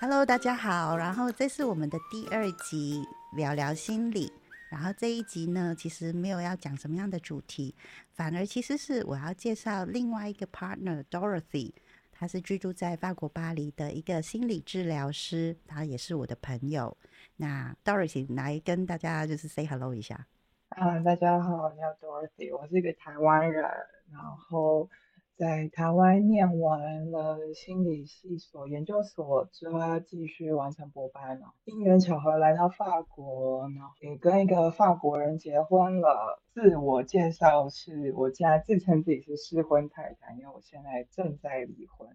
Hello，大家好。然后这是我们的第二集，聊聊心理。然后这一集呢，其实没有要讲什么样的主题，反而其实是我要介绍另外一个 partner Dorothy，她是居住在法国巴黎的一个心理治疗师，她也是我的朋友。那 Dorothy 来跟大家就是 say hello 一下。啊，大家好，我叫 Dorothy，我是一个台湾人，然后。在台湾念完了心理系所研究所之后，要继续完成博班了。因缘巧合来到法国，然后也跟一个法国人结婚了。自我介绍是，我现在自称自己是失婚太太，因为我现在正在离婚。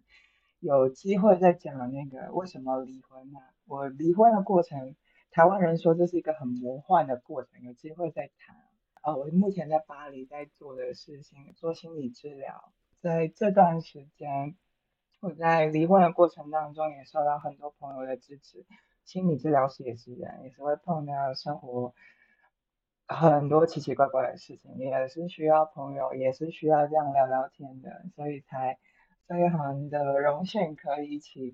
有机会再讲那个为什么离婚呢？我离婚的过程，台湾人说这是一个很魔幻的过程，有机会再谈。啊，我目前在巴黎在做的事情做心理治疗。在这段时间，我在离婚的过程当中也受到很多朋友的支持。心理治疗师也是人，也是会碰到生活很多奇奇怪怪的事情，也是需要朋友，也是需要这样聊聊天的，所以才非常的荣幸可以一起，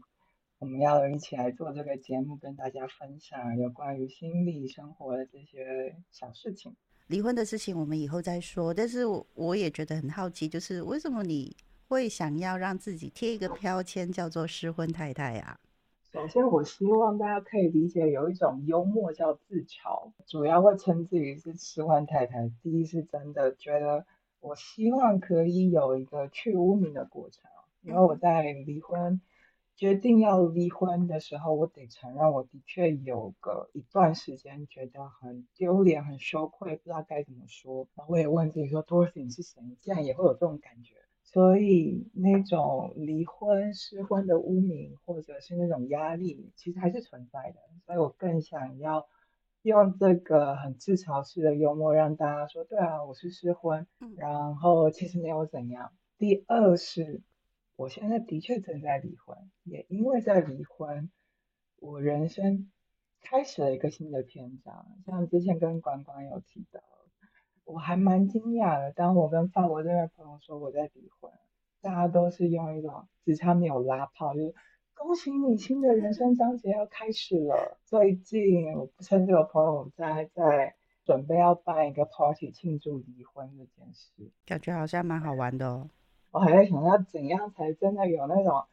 我们要一起来做这个节目，跟大家分享有关于心理生活的这些小事情。离婚的事情我们以后再说，但是我我也觉得很好奇，就是为什么你会想要让自己贴一个标签叫做失婚太太啊？首先，我希望大家可以理解有一种幽默叫自嘲，主要会称自己是失婚太太。第一是真的觉得，我希望可以有一个去污名的过程，因为我在离婚。决定要离婚的时候，我得承认，我的确有个一段时间觉得很丢脸、很羞愧，不知道该怎么说。然后我也问自己说：“Dorothy，你是谁？竟然也会有这种感觉？”所以那种离婚、失婚的污名，或者是那种压力，其实还是存在的。所以我更想要用这个很自嘲式的幽默，让大家说：“对啊，我是失婚。”然后其实没有怎样。第二是。我现在的确正在离婚，也因为在离婚，我人生开始了一个新的篇章。像之前跟管管有提到，我还蛮惊讶的。当我跟法国这边朋友说我在离婚，大家都是用一种只差没有拉炮，就是恭喜你新的人生章节要开始了。最近我趁这个朋友在在准备要办一个 party 庆祝离婚这件事，感觉好像蛮好玩的哦。我还在想要怎样才真的有那种，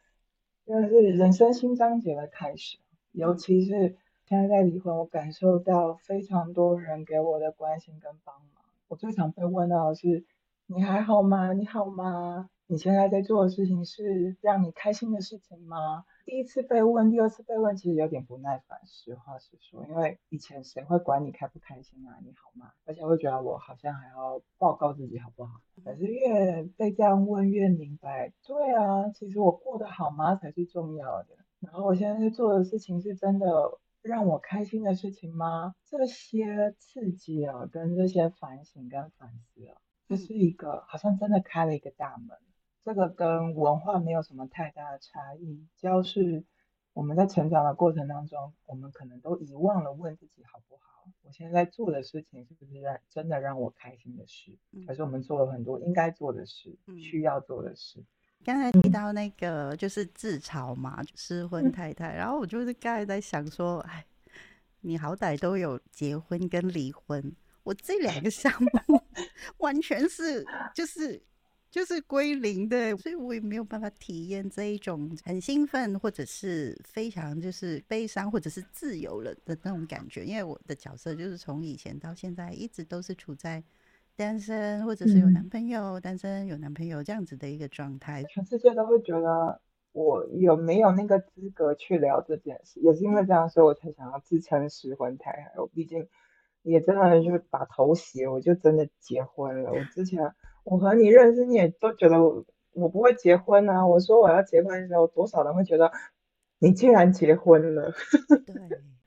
就是人生新章节的开始。尤其是现在在离婚，我感受到非常多人给我的关心跟帮忙。我最常被问到的是：你还好吗？你好吗？你现在在做的事情是让你开心的事情吗？第一次被问，第二次被问，其实有点不耐烦。实话实说，因为以前谁会管你开不开心啊？你好吗？而且会觉得我好像还要报告自己好不好？可是越被这样问，越明白，对啊，其实我过得好吗才是重要的。然后我现在在做的事情是真的让我开心的事情吗？这些刺激啊，跟这些反省跟反思啊，这是一个好像真的开了一个大门。这个跟文化没有什么太大的差异，只要是我们在成长的过程当中，我们可能都遗忘了问自己好不好？我现在做的事情是不是让真的让我开心的事？还是我们做了很多应该做的事、需要做的事？刚才提到那个就是自嘲嘛，失婚太太，然后我就是刚才在想说，哎，你好歹都有结婚跟离婚，我这两个项目 完全是就是。就是归零的，所以我也没有办法体验这一种很兴奋，或者是非常就是悲伤，或者是自由了的那种感觉。因为我的角色就是从以前到现在一直都是处在单身，或者是有男朋友、单身有男朋友这样子的一个状态。全世界都会觉得我有没有那个资格去聊这件事，也是因为这样，所以我才想要自称失婚太太。我毕竟也真的就是把头洗，我就真的结婚了。我之前。我和你认识，你也都觉得我我不会结婚啊。我说我要结婚的时候，多少人会觉得你竟然结婚了？对，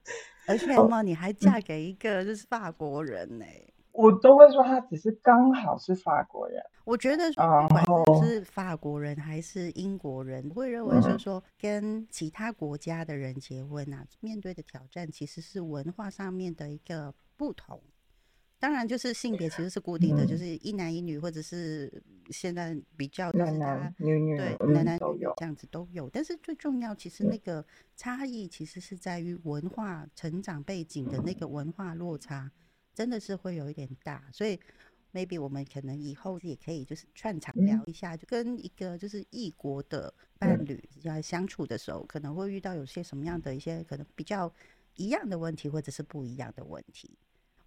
而且嘛，你还嫁给一个就是法国人呢。我都会说他只是刚好是法国人。我觉得不管是法国人还是英国人，会认为是说跟其他国家的人结婚啊，面对的挑战其实是文化上面的一个不同。当然就是性别其实是固定的，就嗯。是一男一女，或者是现在比较男男女女对，嗯男男都有。女女这样子都有，但是最重要，其实那个差异其实是在于文化成长背景的那个文化落差，真的是会有一点大，所以 maybe 我们可能以后也可以就是串场嗯。聊一下，就跟一个就是异国的伴侣在相处的时候，可能会遇到有些什么样的一些可能比较一样的问题，或者是不一样的问题。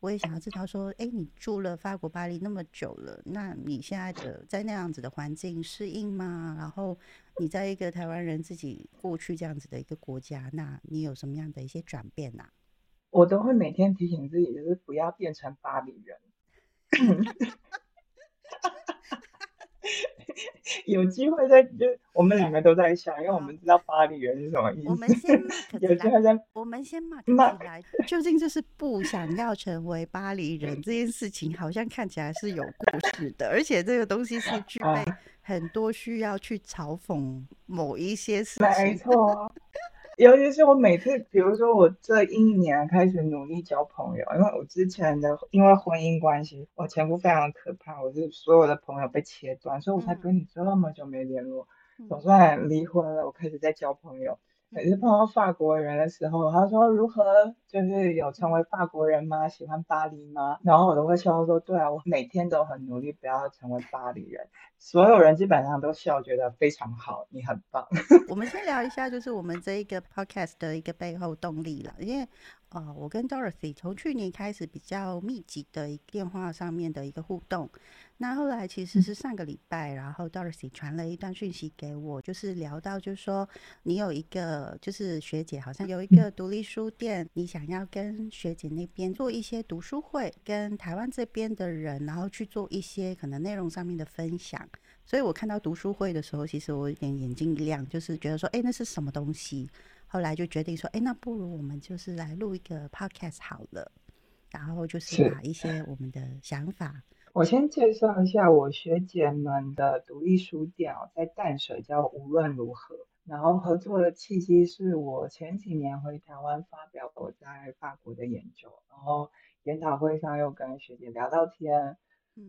我也想要知道说，哎，你住了法国巴黎那么久了，那你现在的在那样子的环境适应吗？然后你在一个台湾人自己过去这样子的一个国家，那你有什么样的一些转变呐、我都会每天提醒自己，就是不要变成巴黎人。有机会再就我们两个都在想，因为我们知道巴黎人是什么意思我们思。先 mark 有，机会再我们先 Mark 起来，究竟就是不想要成为巴黎人这件事情，好像看起来是有故事的，而且这个东西是具备啊，很多需要去嘲讽某一些事没情。错。尤其是我每次，比如说我这一年开始努力交朋友，因为我之前的因为婚姻关系，我前夫非常可怕，我是所有的朋友被切断，所以我才嗯跟你这么久没联络。总嗯算离婚了，我开始在交朋友。每次碰到法国人的时候，他说如何就是有成为法国人吗？喜欢巴黎吗？然后我都会笑说，对啊，我每天都很努力，不要成为巴黎人。所有人基本上都笑，觉得非常好，你很棒。我们先聊一下，就是我们这一个 podcast 的一个背后动力了，因为呃，我跟 Dorothy 从去年开始比较密集的电话上面的一个互动，那后来其实是上个礼拜，然后 Dorothy 传了一段讯息给我，就是聊到就是说你有一个就是学姐好像有一个独立书店，你想要跟学姐那边做一些读书会，跟台湾这边的人，然后去做一些可能内容上面的分享。所以我看到读书会的时候，其实我有点眼睛一亮，就是觉得说，哎，那是什么东西？后来就决定说，哎，那不如我们就是来录一个 podcast 好了，然后就是是把一些我们的想法，我先介绍一下我学姐们的独立书店哦，在淡水叫无论如何。然后合作的契机是我前几年回台湾发表我在法国的研究，然后研讨会上又跟学姐聊到天，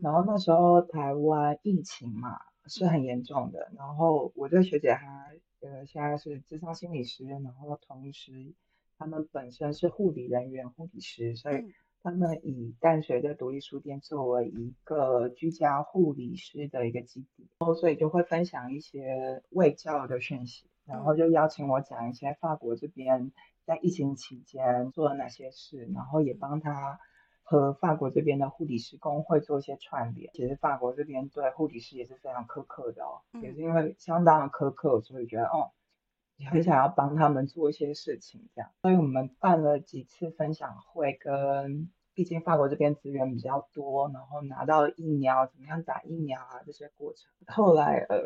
然嗯后那时候台湾疫情嘛是很严重的，然后我这个学姐她呃现在是智商心理师，然后同时他们本身是护理人员、护理师，所以嗯。他们以淡水的独立书店作为一个居家护理师的一个基地，然后所以就会分享一些卫教的讯息，然后嗯。就邀请我讲一些法国这边在疫情期间做了哪些事，然后也帮他和法国这边的护理师工会做一些串联。其实法国这边对护理师也是非常苛刻的哦，也嗯是因为相当的苛刻，所以觉得哦。也很想要帮他们做一些事情，这样，所以我们办了几次分享会，跟毕竟法国这边资源比较多，然后拿到疫苗，怎么样打疫苗啊这些过程。后来呃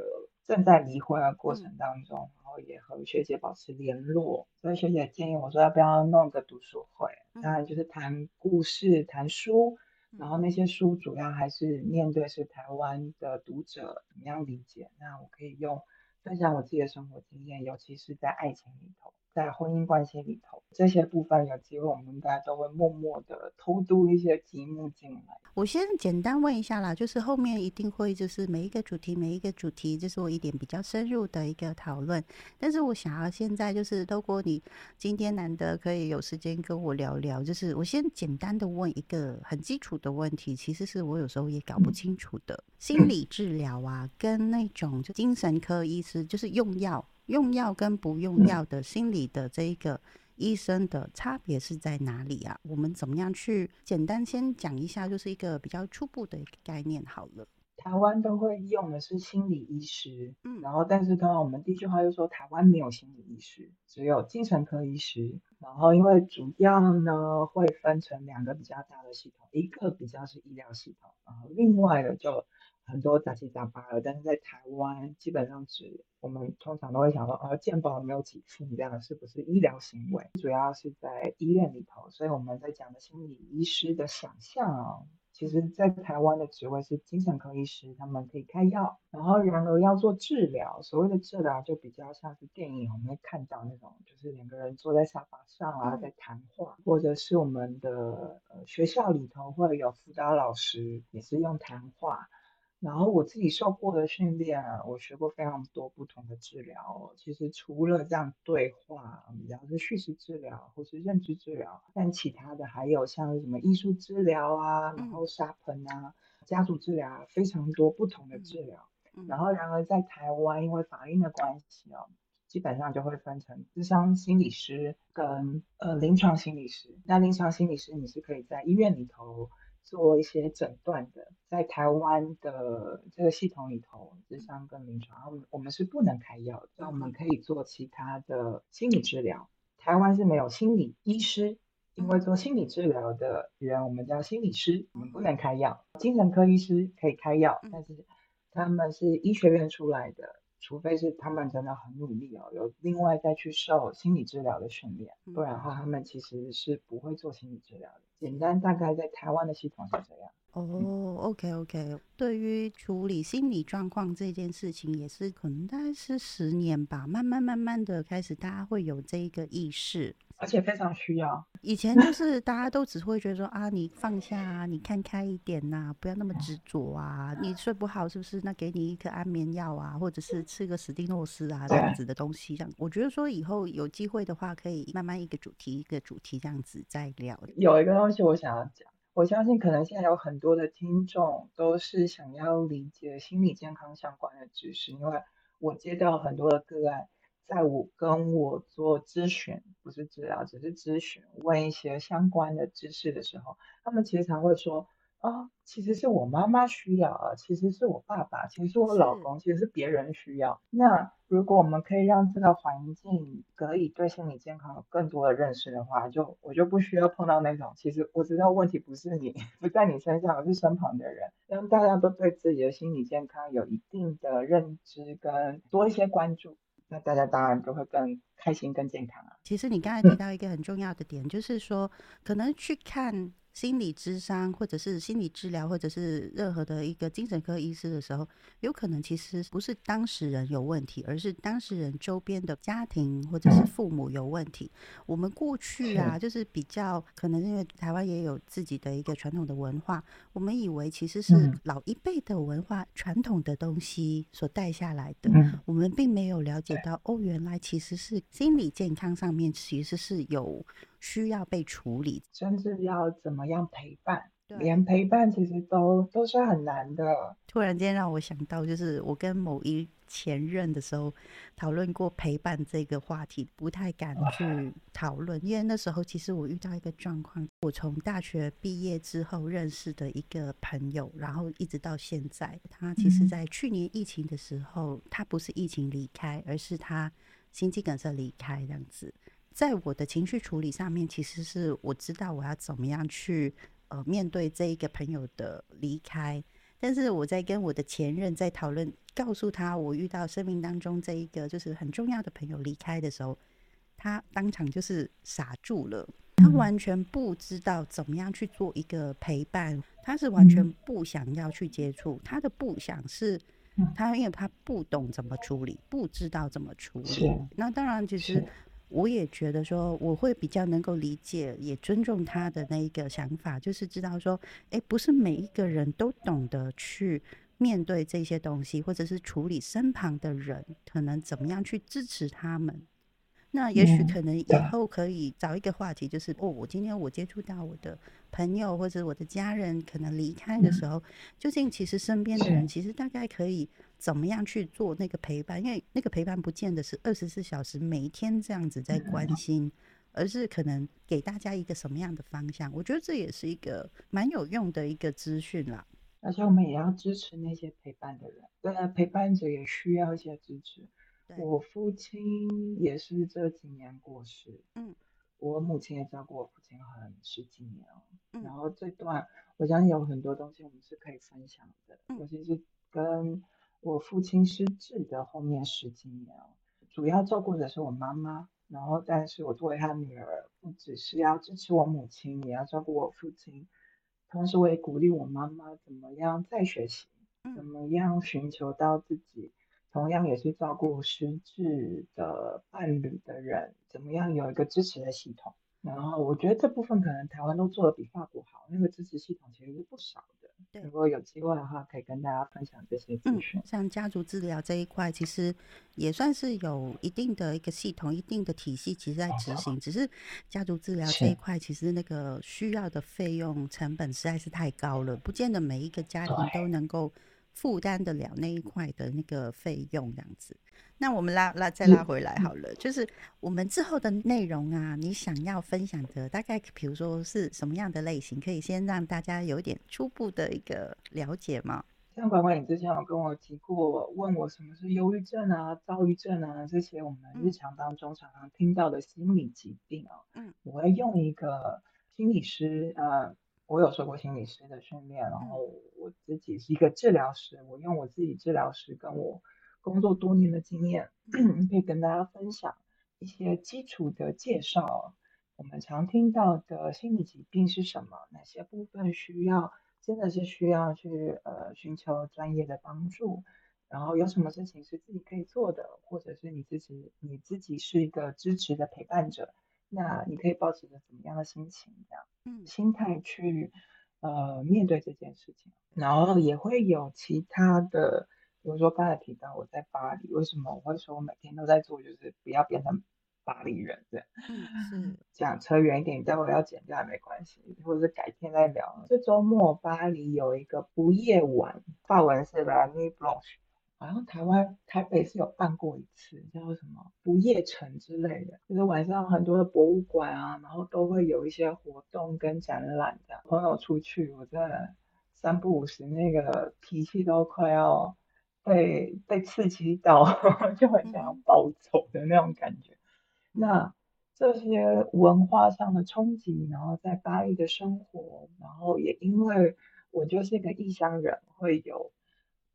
正在离婚的过程嗯当中，然后也和学姐保持联络，所以学姐建议我说要不要弄个读书会，当然就是谈故事、谈书，然后那些书主要还是面对是台湾的读者怎么样理解，那我可以用。分享我自己的生活经验，尤其是在爱情里头，在婚姻关系里头，这些部分有机会我们应该都会默默的偷渡一些题目进来。我先简单问一下啦，就是后面一定会就是每一个主题每一个主题，这是我一点比较深入的一个讨论。但是我想要现在就是透过你今天难得可以有时间跟我聊聊，就是我先简单的问一个很基础的问题，其实是我有时候也搞不清楚的，心理治疗啊，跟那种就精神科医师就是用药。用药跟不用药的心理的这一个医生的差别是在哪里啊？我们怎么样去简单先讲一下，就是一个比较初步的一个概念好了。台湾都会用的是心理医师，嗯然后但是通常我们第一句话就说台湾没有心理医师，只有精神科医师。然后因为主要呢会分成两个比较大的系统，一个比较是医疗系统，然后另外的就很多杂七杂八的，但是在台湾基本上只我们通常都会想说，呃，健保没有给付这样是不是医疗行为？主要是在医院里头，所以我们在讲的心理医师的想象啊、其实，在台湾的职位是精神科医师，他们可以开药，然后然而要做治疗，所谓的治疗就比较像是电影我们会看到那种，就是两个人坐在沙发上啊，在谈话，或者是我们的呃学校里头会有辅导老师也是用谈话。然后我自己受过的训练啊，我学过非常多不同的治疗。其实除了这样对话，比较是叙事治疗或是认知治疗，但其他的还有像什么艺术治疗啊，然后沙盆啊，家族治疗，非常多不同的治疗。然后然而在台湾，因为法令的关系哦，基本上就会分成智商心理师跟呃临床心理师。那临床心理师你是可以在医院里头。做一些诊断的，在台湾的这个系统里头，智商跟临床，我我们是不能开药的，那我们可以做其他的心理治疗。台湾是没有心理医师，因为做心理治疗的人，我们叫心理师，我们不能开药。精神科医师可以开药，但是他们是医学院出来的。除非是他们真的很努力哦，有另外再去受心理治疗的训练，不然的话他们其实是不会做心理治疗的。简单大概在台湾的系统是这样。哦，OK OK，对于处理心理状况这件事情，也是可能大概是十年吧，慢慢慢慢的开始，大家会有这一个意识。而且非常需要。以前就是大家都只会觉得说啊，你放下啊，你看开一点呐，不要那么执着啊。你睡不好是不是？那给你一颗安眠药啊，或者是吃个史蒂诺斯啊这样子的东西。这样，我觉得说以后有机会的话，可以慢慢一个主题一个主题这样子再聊。有一个东西我想要讲，我相信可能现在有很多的听众都是想要理解心理健康相关的知识，因为我接到很多的个案。在我跟我做咨询，不是治疗，只是咨询，问一些相关的知识的时候，他们其实常会说，啊，其实是我妈妈需要啊，其实是我爸爸，其实是我老公，其实是别人需要。那如果我们可以让这个环境可以对心理健康有更多的认识的话，就我就不需要碰到那种，其实我知道问题不是你，不在你身上，而是身旁的人，让大家都对自己的心理健康有一定的认知跟多一些关注。那大家当然就会更开心、更健康啊。其实你刚才提到一个很重要的点，就是说可能去看。心理智商，或者是心理治疗，或者是任何的一个精神科医师的时候，有可能其实不是当事人有问题，而是当事人周边的家庭或者是父母有问题。我们过去啊，就是比较可能因为台湾也有自己的一个传统的文化，我们以为其实是老一辈的文化传统的东西所带下来的，我们并没有了解到哦，原来其实是心理健康上面其实是有。需要被处理，甚至要怎么样陪伴，连陪伴其实都都是很难的。突然间让我想到，就是我跟某一前任的时候讨论过陪伴这个话题，不太敢去讨论，因为那时候其实我遇到一个状况，我从大学毕业之后认识的一个朋友，然后一直到现在，他其实在去年疫情的时候，他不是疫情离开，而是他心肌梗塞离开这样子。在我的情绪处理上面，其实是我知道我要怎么样去呃面对这一个朋友的离开。但是我在跟我的前任在讨论，告诉他我遇到生命当中这一个就是很重要的朋友离开的时候，他当场就是傻住了，他完全不知道怎么样去做一个陪伴，他是完全不想要去接触，他的不想是他因为他不懂怎么处理，不知道怎么处理。那当然其实。我也觉得说，我会比较能够理解，也尊重他的那一个想法，就是知道说，哎，不是每一个人都懂得去面对这些东西，或者是处理身旁的人，可能怎么样去支持他们。那也许可能以后可以找一个话题，就是哦，我今天我接触到我的朋友或者我的家人可能离开的时候，究竟其实身边的人其实大概可以怎么样去做那个陪伴？因为那个陪伴不见得是二十四小时每一天这样子在关心，而是可能给大家一个什么样的方向？我觉得这也是一个蛮有用的一个资讯啦。而且我们也要支持那些陪伴的人，对啊，陪伴者也需要一些支持。我父亲也是这几年过世，嗯，我母亲也照顾我父亲很十几年了，然后这段我相信有很多东西我们是可以分享的，尤其是跟我父亲失智的后面十几年哦，主要照顾的是我妈妈，然后但是我作为他女儿，不只是要支持我母亲，也要照顾我父亲，同时我也鼓励我妈妈怎么样再学习，怎嗯么样寻求到自己同样也是照顾失智的伴侣的人，怎么样有一个支持的系统。然后我觉得这部分可能台湾都做的比法国好，那个支持系统其实是不少的。对如果有机会的话，可以跟大家分享这些资嗯讯。，像家族治疗这一块，其实也算是有一定的一个系统、一定的体系，其实在执行。只是家族治疗这一块，其实那个需要的费用成本实在是太高了，不见得每一个家庭都能够负担得了那一块的那个费用，这样子。那我们拉拉再拉嗯回来好了，就是我们之后的内容啊，你想要分享的大概比如说是什么样的类型，可以先让大家有点初步的一个了解吗？像管管，你之前有跟我提过，问我什么是忧郁症啊、躁郁症啊这些我们日嗯常当中常常听到的心理疾病啊，嗯我会用一个心理师，呃，我有受过心理师的训练，然嗯后我自己是一个治疗师，我用我自己治疗师跟我工作多年的经验，可以跟大家分享一些基础的介绍。我们常听到的心理疾病是什么？哪些部分需要真的是需要去呃寻求专业的帮助？然后有什么事情是自己可以做的，或者是你自己你自己是一个支持的陪伴者，那你可以保持着怎么样的心情，这样嗯心态去呃面对这件事情，然后也会有其他的，比如说刚才提到我在巴黎，为什么我会说我每天都在做，就是不要变成巴黎人这样。嗯，是。讲扯远一点，待会要剪掉也没关系，或者是改天再聊。这周末巴黎有一个不夜晚，法文是 La Nuit Blanche，好像台湾台北是有办过一次，叫做什么不夜城之类的，就是晚上很多的博物馆啊，然后都会有一些活动跟展览这样。朋友出去，我真的三不五时，那个脾气都快要被被刺激到，就很想要嗯暴走的那种感觉。那这些文化上的冲击，然后在巴黎的生活，然后也因为我就是一个异乡人，会有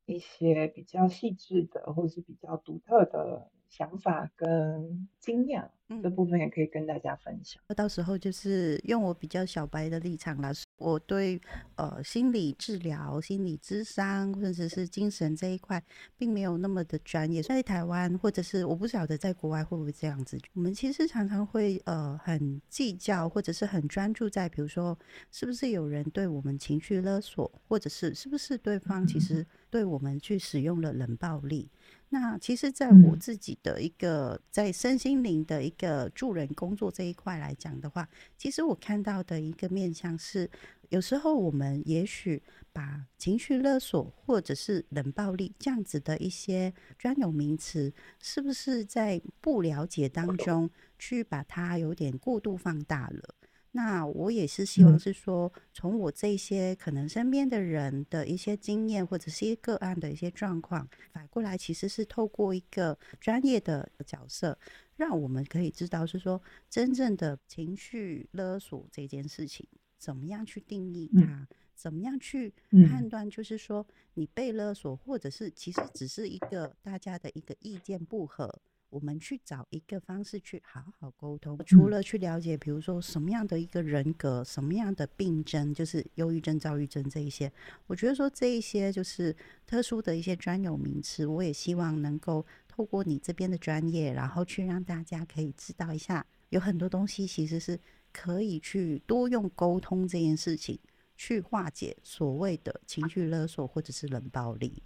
一些比较细致的或是比较独特的想法跟经验，这嗯部分也可以跟大家分享。到时候就是用我比较小白的立场啦，我对呃心理治疗、心理咨商或者是精神这一块，并没有那么的专业。在台湾或者是我不晓得在国外会不会这样子，我们其实常常会呃很计较，或者是很专注在，比如说是不是有人对我们情绪勒索，或者是是不是对方其实对我们去使用了冷暴力。那其实，在我嗯自己的一个在身心灵的一个助人工作这一块来讲的话，其实我看到的一个面向是，有时候我们也许把情绪勒索或者是冷暴力这样子的一些专有名词，是不是在不了解当中去把它有点过度放大了？那我也是希望嗯是说，从我这些可能身边的人的一些经验，或者是一些个案的一些状况，反过来其实是透过一个专业的角色，让我们可以知道是说，真正的情绪勒索这件事情，怎么样去定义嗯它，怎么样去嗯判断，就是说你被勒索，或者是其实只是一个大家的一个意见不合。我们去找一个方式去好好沟通，除嗯了去了解，比如说什么样的一个人格，什么样的病症，就是忧郁症、躁郁症这一些，我觉得说这一些就是特殊的一些专有名词，我也希望能够透过你这边的专业，然后去让大家可以知道一下，有很多东西其实是可以去多用沟通这件事情去化解所谓的情绪勒索或者是冷暴力。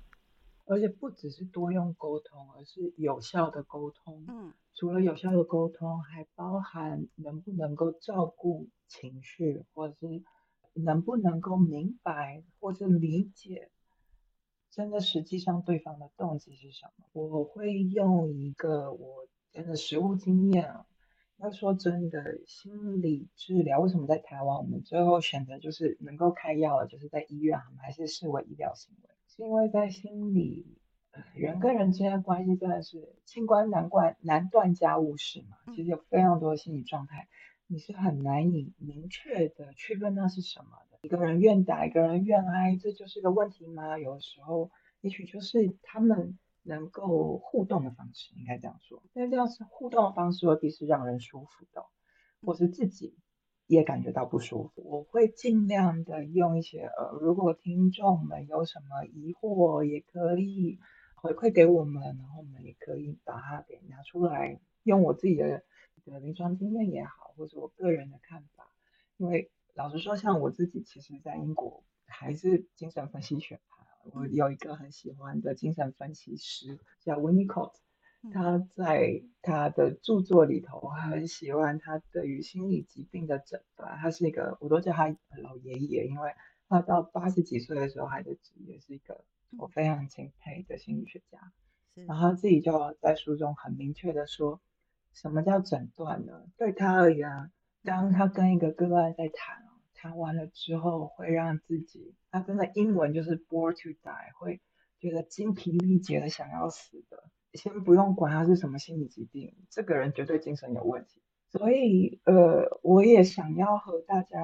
而且不只是多用沟通，而是有效的沟通。嗯除了有效的沟通，还包含能不能够照顾情绪，或者是能不能够明白或是理解，真的实际上对方的动机是什么。我会用一个我真的实务经验啊，要说真的，心理治疗为什么在台湾我们最后选择就是能够开药的，就是在医院，我们还是视为医疗行为，是因为在心里。呃人跟人之间的关系真的是清官难断难断家务事嘛，其实有非常多的心理状态，你是很难以明确的区分那是什么的。一个人愿打，一个人愿挨，这就是个问题吗？有的时候，也许就是他们能够互动的方式，应该这样说。但这样是互动的方式未必是让人舒服的哦，或是自己也感觉到不舒服。我会尽量的用一些呃，如果听众们有什么疑惑，也可以回馈给我们，然后我们也可以把它给拿出来，用我自己的的临床经验也好，或者我个人的看法。因为老实说，像我自己，其实在英国还是精神分析学派。我有一个很喜欢的精神分析师叫 Winnicott。他在他的著作里头，我很喜欢他对于心理疾病的诊断。他是一个，我都叫他老爷爷，因为他到八十几岁的时候还在职业，是一个我非常钦佩的心理学家。然后他自己就在书中很明确的说，什么叫诊断呢？对他而言，当他跟一个个案在谈，谈完了之后，会让自己，他真的英文就是 bore to die，会觉得精疲力竭的想要死的。先不用管他是什么心理疾病，这个人绝对精神有问题。所以，呃，我也想要和大家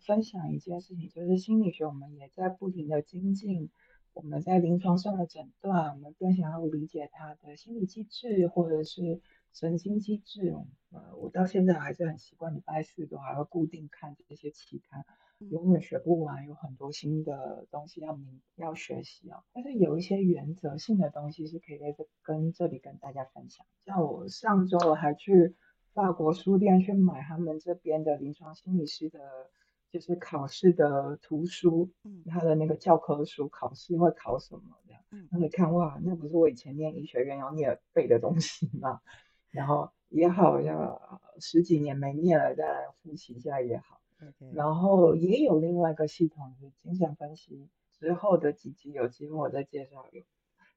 分享一件事情，就是心理学我们也在不停的精进，我们在临床上的诊断，我们更想要理解他的心理机制或者是神经机制。呃，我到现在还是很习惯礼拜四都还要固定看这些期刊。永远学不完，有很多新的东西要明要学习哦。但是有一些原则性的东西是可以在这跟这里跟大家分享。像我上周我还去法国书店去买他们这边的临床心理师的，就是考试的图书，嗯，他的那个教科书，考试会考什么这样。嗯，你看哇，那不是我以前念医学院要念背的东西吗？然后也好，像十几年没念了，再来复习一下也好。然后也有另外一个系统是精神分析，之后的几集有机会我再介绍，有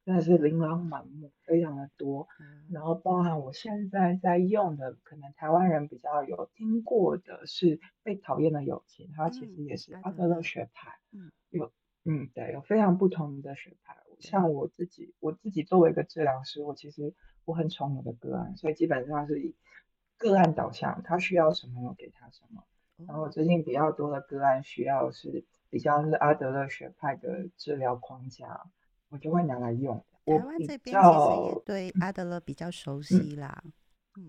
真的是琳琅满目，非常的多。然后包含我现在在用的，可能台湾人比较有听过的是被讨厌的友情，它其实也是阿德勒学派。嗯，有嗯对，有非常不同的学派。像我自己，我自己作为一个治疗师，我其实我很宠我的个案，所以基本上是以个案导向，他需要什么我给他什么。然后最近比较多的个案需要是比较是阿德勒学派的治疗框架，我就会拿来用。台湾这边其实也对阿德勒比较熟悉啦。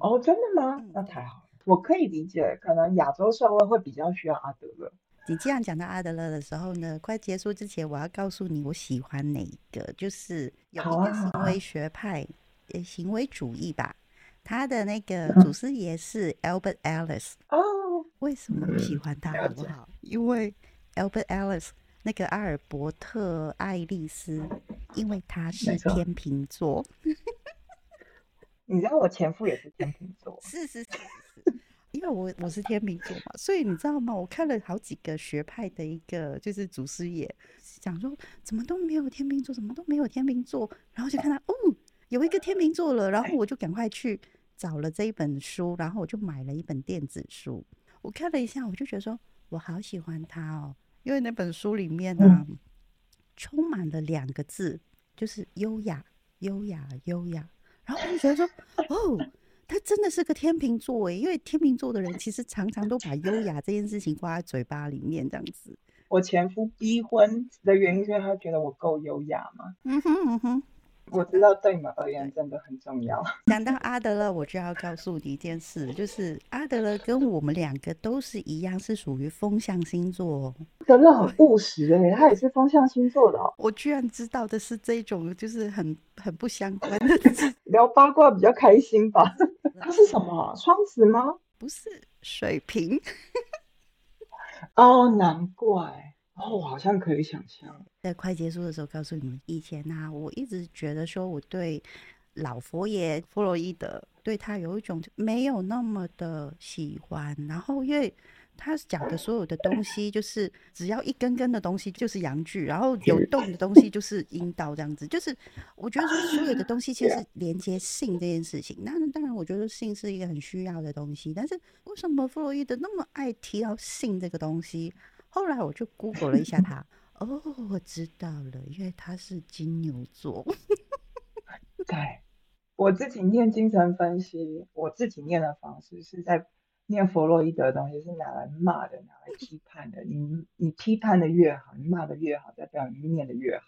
哦，真的吗？那太好了，我可以理解，可能亚洲社会会比较需要阿德勒。你这样讲到阿德勒的时候呢，快结束之前，我要告诉你我喜欢哪一个，就是有一个行为学派，呃，行为主义吧，他的那个祖师爷是 Albert Ellis。哦。为什么喜欢他好不好？因为 Albert Ellis 那个阿尔伯特爱丽丝，因为他是天秤座。你知道我前夫也是天秤座，是是是是，因为我我是天秤座嘛，所以你知道吗？我看了好几个学派的一个就是祖师爷，讲说怎么都没有天秤座，怎么都没有天秤座，然后就看到哦，有一个天秤座了，然后我就赶快去找了这一本书，然后我就买了一本电子书。我看了一下，我就觉得说，我好喜欢他哦，因为那本书里面呢，充满了两个字，就是优雅、优雅、优雅。然后我就觉得说，哦，他真的是个天秤座诶，因为天秤座的人其实常常都把优雅这件事情挂在嘴巴里面，这样子。我前夫逼婚的原因是他觉得我够优雅吗？嗯哼嗯哼。我知道对你们而言真的很重要。讲到阿德勒，我就要告诉你一件事，就是阿德勒跟我们两个都是一样，是属于风象星座。真的很务实哎，他也是风象星座的。我居然知道的是这种，就是很很不相关的。聊八卦比较开心吧？他是什么？双子吗？不是，水瓶。哦，难怪。哦，好像可以想象，在快结束的时候告诉你们，以前呢，我一直觉得说我对老佛爷弗洛伊德对他有一种没有那么的喜欢，然后因为他讲的所有的东西，就是只要一根根的东西就是阳具，然后有洞的东西就是阴道这样子，就是我觉得说所有的东西其实连接性这件事情，那当然我觉得性是一个很需要的东西，但是为什么弗洛伊德那么爱提到性这个东西？后来我就 Google 了一下他，哦，我知道了，因为他是金牛座。对，我自己念精神分析，我自己念的方式是在念弗洛伊德的东西，是拿来骂的，拿来批判的。你你批判的越好，你骂的越好，代表你念的越好。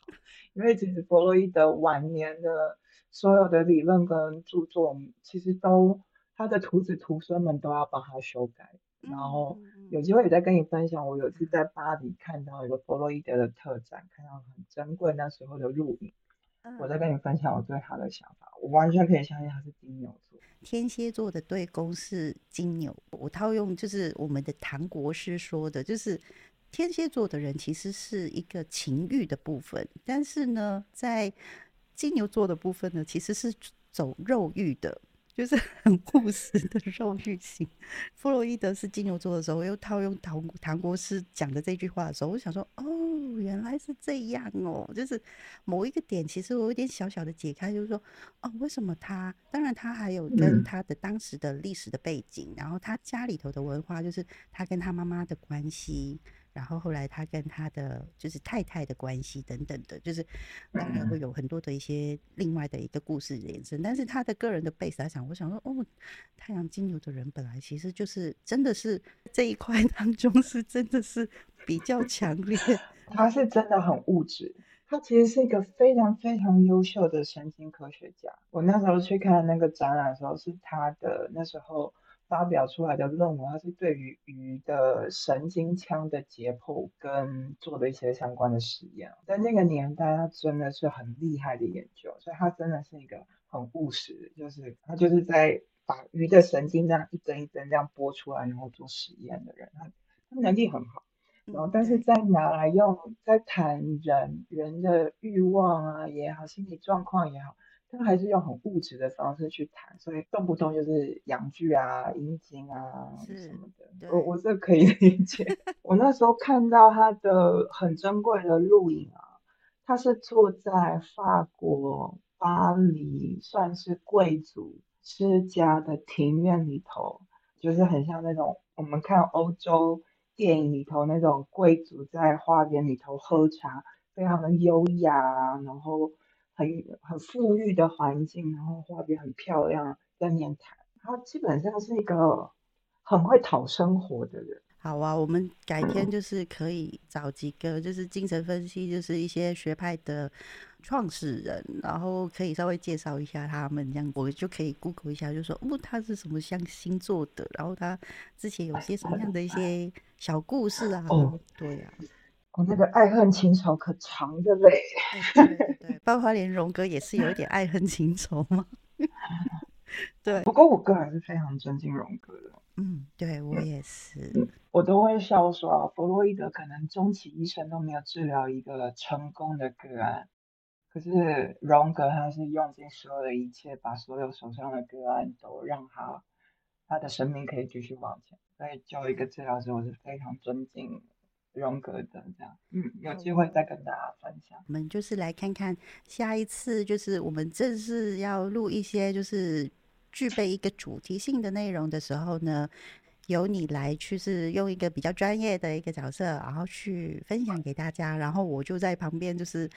因为其实弗洛伊德晚年的所有的理论跟著作，其实都他的徒子徒孙们都要帮他修改。然后有机会也再跟你分享。我有一次在巴黎看到一个弗洛伊德的特展，看到很珍贵那时候的录影，我在跟你分享我对他的想法。我完全可以相信他是金牛座，天蝎座的对宫是金牛。我套用就是我们的唐国师说的，就是天蝎座的人其实是一个情欲的部分，但是呢，在金牛座的部分呢，其实是走肉欲的。就是 很务实的肉欲型。弗洛伊德是金牛座的时候，又套用唐唐国师讲的这句话的时候，我想说，哦，原来是这样哦。就是某一个点，其实我有点小小的解开，就是说，哦，为什么他？当然，他还有跟他的当时的历史的背景，然后他家里头的文化，就是他跟他妈妈的关系。然后后来他跟他的就是太太的关系等等的，就是当然会有很多的一些另外的一个故事延伸。但是他的个人的 base 来讲，我想说，哦，太阳金牛的人本来其实就是真的是这一块当中是真的是比较强烈。他是真的很物质，他其实是一个非常非常优秀的神经科学家。我那时候去看那个展览的时候，是他的那时候。发表出来的论文，它是对于鱼的神经腔的解剖跟做的一些相关的实验。在那个年代，它真的是很厉害的研究，所以它真的是一个很务实，就是他就是在把鱼的神经这样一针一针这样剥出来，然后做实验的人，他他能力很好。然后，但是在拿来用在谈人人的欲望啊也好，心理状况也好。他还是用很物质的方式去谈，所以动不动就是阳具啊、阴茎啊什么的。我我这可以 理解。我那时候看到他的很珍贵的录影啊，他是坐在法国巴黎，算是贵族之家的庭院里头，就是很像那种我们看欧洲电影里头那种贵族在花园里头喝茶，非常的优雅，然后。很很富裕的环境，然后画面很漂亮，在面谈。他基本上是一个很会讨生活的人。好啊，我们改天就是可以找几个，就是精神分析，就是一些学派的创始人，然后可以稍微介绍一下他们，这样我就可以 Google 一下，就说哦，他是什么像星座的，然后他之前有些什么样的一些小故事啊？哦，对呀。我那个爱恨情仇可长的嘞，对对，包括连荣哥也是有一点爱恨情仇嘛。对，不过我个人是非常尊敬荣哥的。嗯，对我也是，我都会笑说啊，弗洛伊德可能终其一生都没有治疗一个成功的个案，可是荣格他是用尽所有的一切，把所有手上的个案都让他他的生命可以继续往前。所以，作为一个治疗师，我是非常尊敬。荣格的这样，嗯，有机会再跟大家分享。我们就是来看看下一次，就是我们正式要录一些就是具备一个主题性的内容的时候呢。由你来去是用一个比较专业的一个角色，然后去分享给大家，然后我就在旁边就是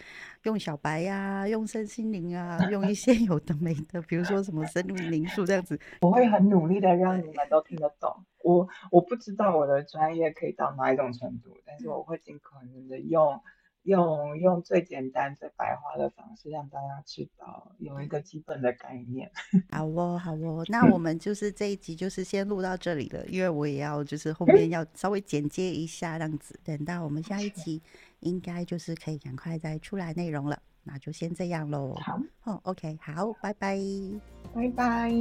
用小白呀，用身心灵啊，用一些有的没的，比如说什么生命灵数这样子，我会很努力的让你们都听得懂。我我不知道我的专业可以到哪一种程度，但是我会尽可能的用。用用最简单、最白话的方式让大家知道有一个基本的概念。好哦，好哦，那我们就是这一集就是先录到这里了，因为我也要就是后面要稍微剪接一下这样子。等到我们下一集，应该就是可以赶快再出来内容了。那就先这样喽。好，哦，OK，好，拜拜，拜拜。